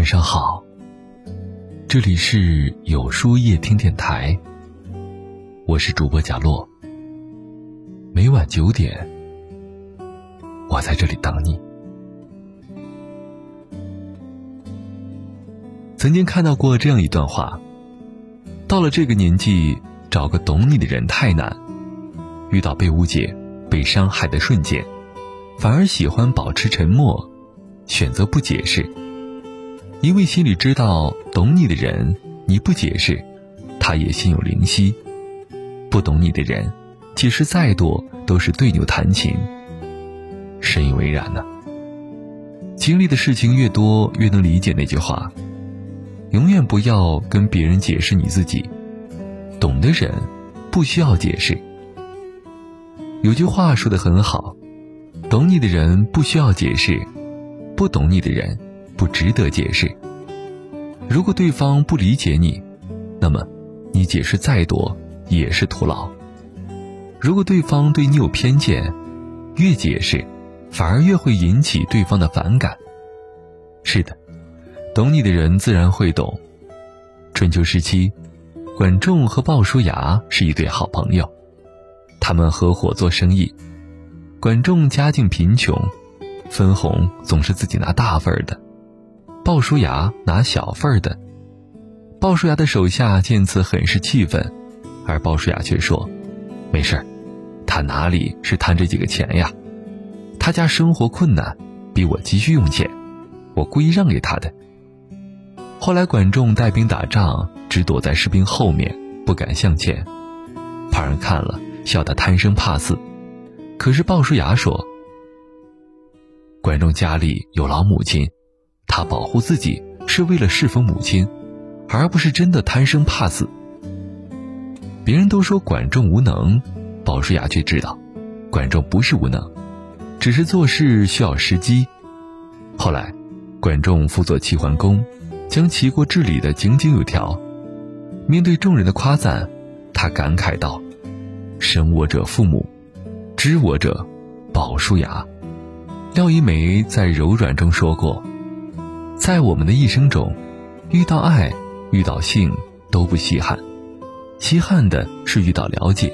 晚上好，这里是有书夜听电台，我是主播贾洛。每晚九点，我在这里等你。曾经看到过这样一段话：到了这个年纪，找个懂你的人太难。遇到被误解、被伤害的瞬间，反而喜欢保持沉默，选择不解释。因为心里知道，懂你的人，你不解释，他也心有灵犀；不懂你的人，解释再多都是对牛弹琴。深以为然呢。经历的事情越多，越能理解那句话：永远不要跟别人解释你自己。懂的人，不需要解释。有句话说的很好：懂你的人不需要解释，不懂你的人。不值得解释。如果对方不理解你，那么你解释再多也是徒劳。如果对方对你有偏见，越解释反而越会引起对方的反感。是的，懂你的人自然会懂。春秋时期，管仲和鲍叔牙是一对好朋友，他们合伙做生意。管仲家境贫穷，分红总是自己拿大份的。鲍叔牙拿小份儿的，鲍叔牙的手下见此很是气愤，而鲍叔牙却说：“没事儿，他哪里是贪这几个钱呀？他家生活困难，逼我急需用钱，我故意让给他的。”后来管仲带兵打仗，只躲在士兵后面，不敢向前，旁人看了笑他贪生怕死。可是鲍叔牙说：“管仲家里有老母亲。”他保护自己是为了侍奉母亲，而不是真的贪生怕死。别人都说管仲无能，鲍叔牙却知道，管仲不是无能，只是做事需要时机。后来，管仲辅佐齐桓公，将齐国治理的井井有条。面对众人的夸赞，他感慨道：“生我者父母，知我者鲍叔牙。”廖一梅在《柔软》中说过。在我们的一生中，遇到爱、遇到性都不稀罕，稀罕的是遇到了解。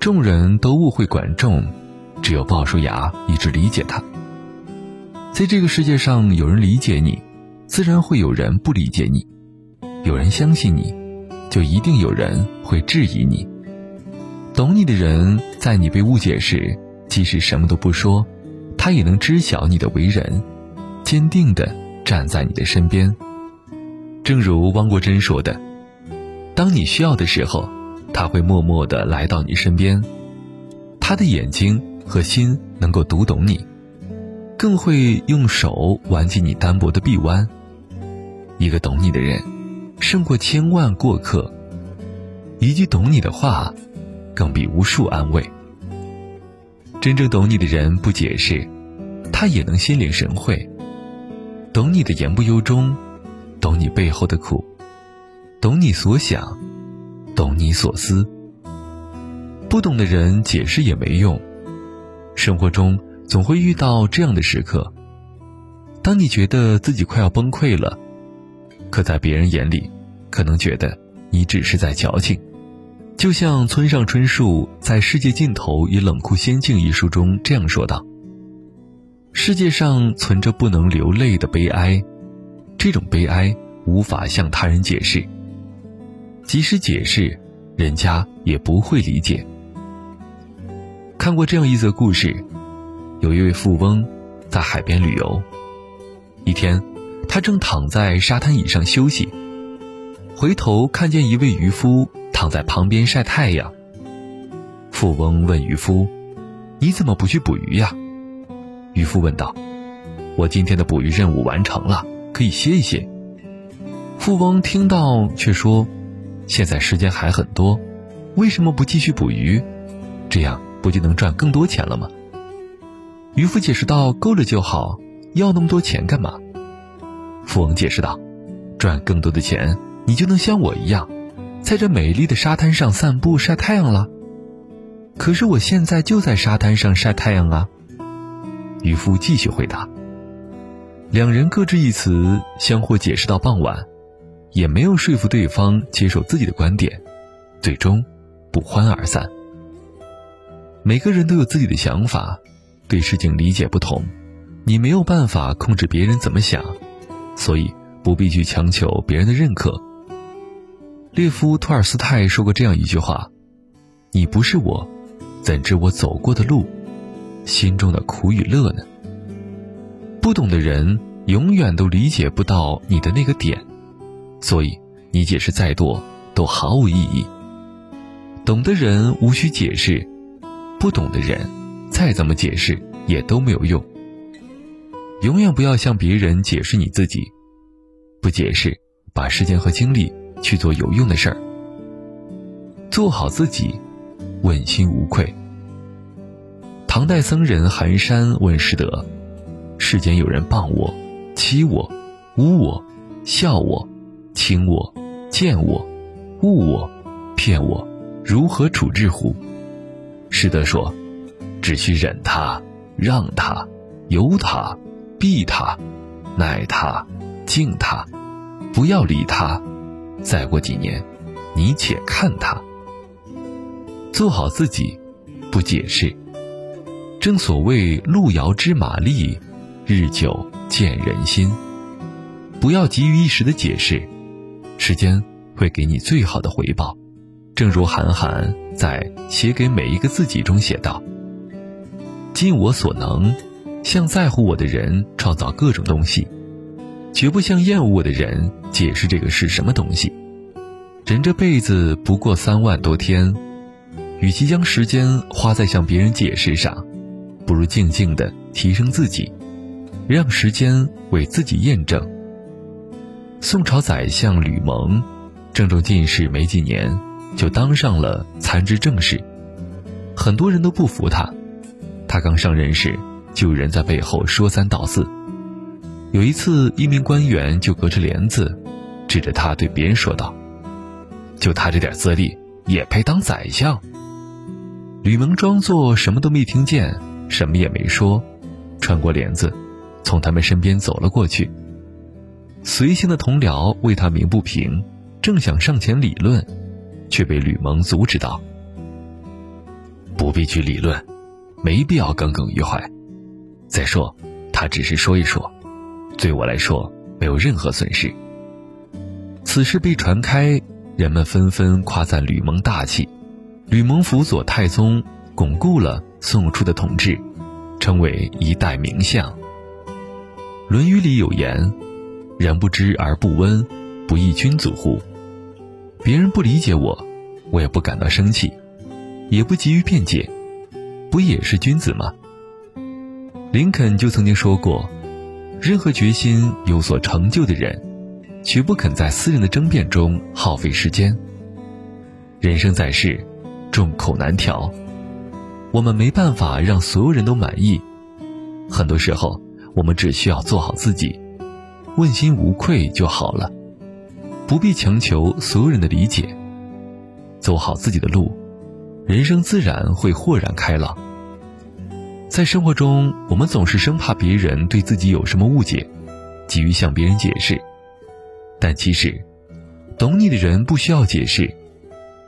众人都误会管仲，只有鲍叔牙一直理解他。在这个世界上，有人理解你，自然会有人不理解你；有人相信你，就一定有人会质疑你。懂你的人，在你被误解时，即使什么都不说，他也能知晓你的为人。坚定地站在你的身边，正如汪国真说的：“当你需要的时候，他会默默地来到你身边，他的眼睛和心能够读懂你，更会用手挽起你单薄的臂弯。一个懂你的人，胜过千万过客；一句懂你的话，更比无数安慰。真正懂你的人不解释，他也能心领神会。”懂你的言不由衷，懂你背后的苦，懂你所想，懂你所思。不懂的人解释也没用。生活中总会遇到这样的时刻，当你觉得自己快要崩溃了，可在别人眼里，可能觉得你只是在矫情。就像村上春树在《世界尽头与冷酷仙境》一书中这样说道。世界上存着不能流泪的悲哀，这种悲哀无法向他人解释。即使解释，人家也不会理解。看过这样一则故事：有一位富翁在海边旅游，一天，他正躺在沙滩椅上休息，回头看见一位渔夫躺在旁边晒太阳。富翁问渔夫：“你怎么不去捕鱼呀？”渔夫问道：“我今天的捕鱼任务完成了，可以歇一歇。”富翁听到却说：“现在时间还很多，为什么不继续捕鱼？这样不就能赚更多钱了吗？”渔夫解释道：“够了就好，要那么多钱干嘛？”富翁解释道：“赚更多的钱，你就能像我一样，在这美丽的沙滩上散步晒太阳了。可是我现在就在沙滩上晒太阳啊。”渔夫继续回答：“两人各执一词，相互解释到傍晚，也没有说服对方接受自己的观点，最终不欢而散。每个人都有自己的想法，对事情理解不同，你没有办法控制别人怎么想，所以不必去强求别人的认可。列夫·托尔斯泰说过这样一句话：“你不是我，怎知我走过的路，心中的苦与乐呢？”不懂的人永远都理解不到你的那个点，所以你解释再多都毫无意义。懂的人无需解释。不懂的人，再怎么解释也都没有用。永远不要向别人解释你自己，不解释，把时间和精力去做有用的事儿。做好自己，问心无愧。唐代僧人寒山问师德：世间有人谤我、欺我、污我、笑我、轻我、贱我、误我、骗我，如何处置乎？师德说：“只需忍他，让他，由他，避他，耐他，敬他，不要理他。再过几年，你且看他。做好自己，不解释。正所谓路遥知马力，日久见人心。不要急于一时的解释，时间会给你最好的回报。正如韩寒。”在写给每一个自己中写道：“尽我所能，向在乎我的人创造各种东西，绝不向厌恶我的人解释这个是什么东西。人这辈子不过三万多天，与其将时间花在向别人解释上，不如静静的提升自己，让时间为自己验证。”宋朝宰相吕蒙，郑重进士没几年。就当上了参知政事，很多人都不服他。他刚上任时，就有人在背后说三道四。有一次，一名官员就隔着帘子，指着他对别人说道：“就他这点资历，也配当宰相？”吕蒙装作什么都没听见，什么也没说，穿过帘子，从他们身边走了过去。随行的同僚为他鸣不平，正想上前理论。却被吕蒙阻止道：“不必去理论，没必要耿耿于怀。再说，他只是说一说，对我来说没有任何损失。”此事被传开，人们纷纷夸赞吕蒙大气。吕蒙辅佐太宗，巩固了宋初的统治，成为一代名相。《论语》里有言：“人不知而不温，不亦君子乎？”别人不理解我，我也不感到生气，也不急于辩解，不也是君子吗？林肯就曾经说过：“任何决心有所成就的人，绝不肯在私人的争辩中耗费时间。”人生在世，众口难调，我们没办法让所有人都满意。很多时候，我们只需要做好自己，问心无愧就好了。不必强求所有人的理解，走好自己的路，人生自然会豁然开朗。在生活中，我们总是生怕别人对自己有什么误解，急于向别人解释。但其实，懂你的人不需要解释，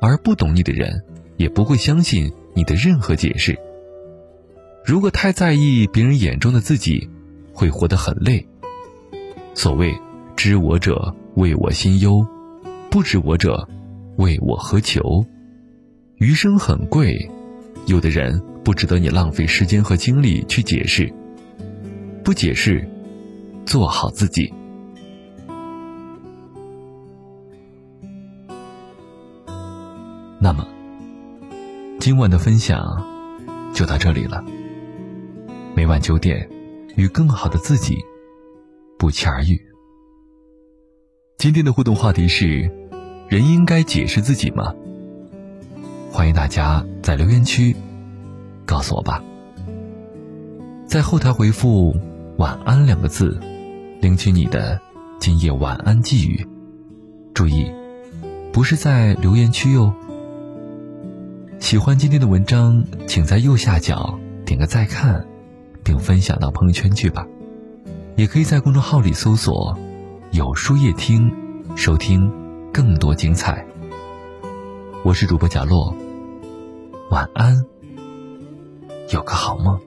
而不懂你的人也不会相信你的任何解释。如果太在意别人眼中的自己，会活得很累。所谓“知我者”。为我心忧，不知我者，为我何求？余生很贵，有的人不值得你浪费时间和精力去解释。不解释，做好自己。那么，今晚的分享就到这里了。每晚九点，与更好的自己不期而遇。今天的互动话题是：人应该解释自己吗？欢迎大家在留言区告诉我吧。在后台回复“晚安”两个字，领取你的今夜晚安寄语。注意，不是在留言区哟。喜欢今天的文章，请在右下角点个再看，并分享到朋友圈去吧。也可以在公众号里搜索“有书夜听”，收听更多精彩。我是主播贾洛，晚安，有个好梦。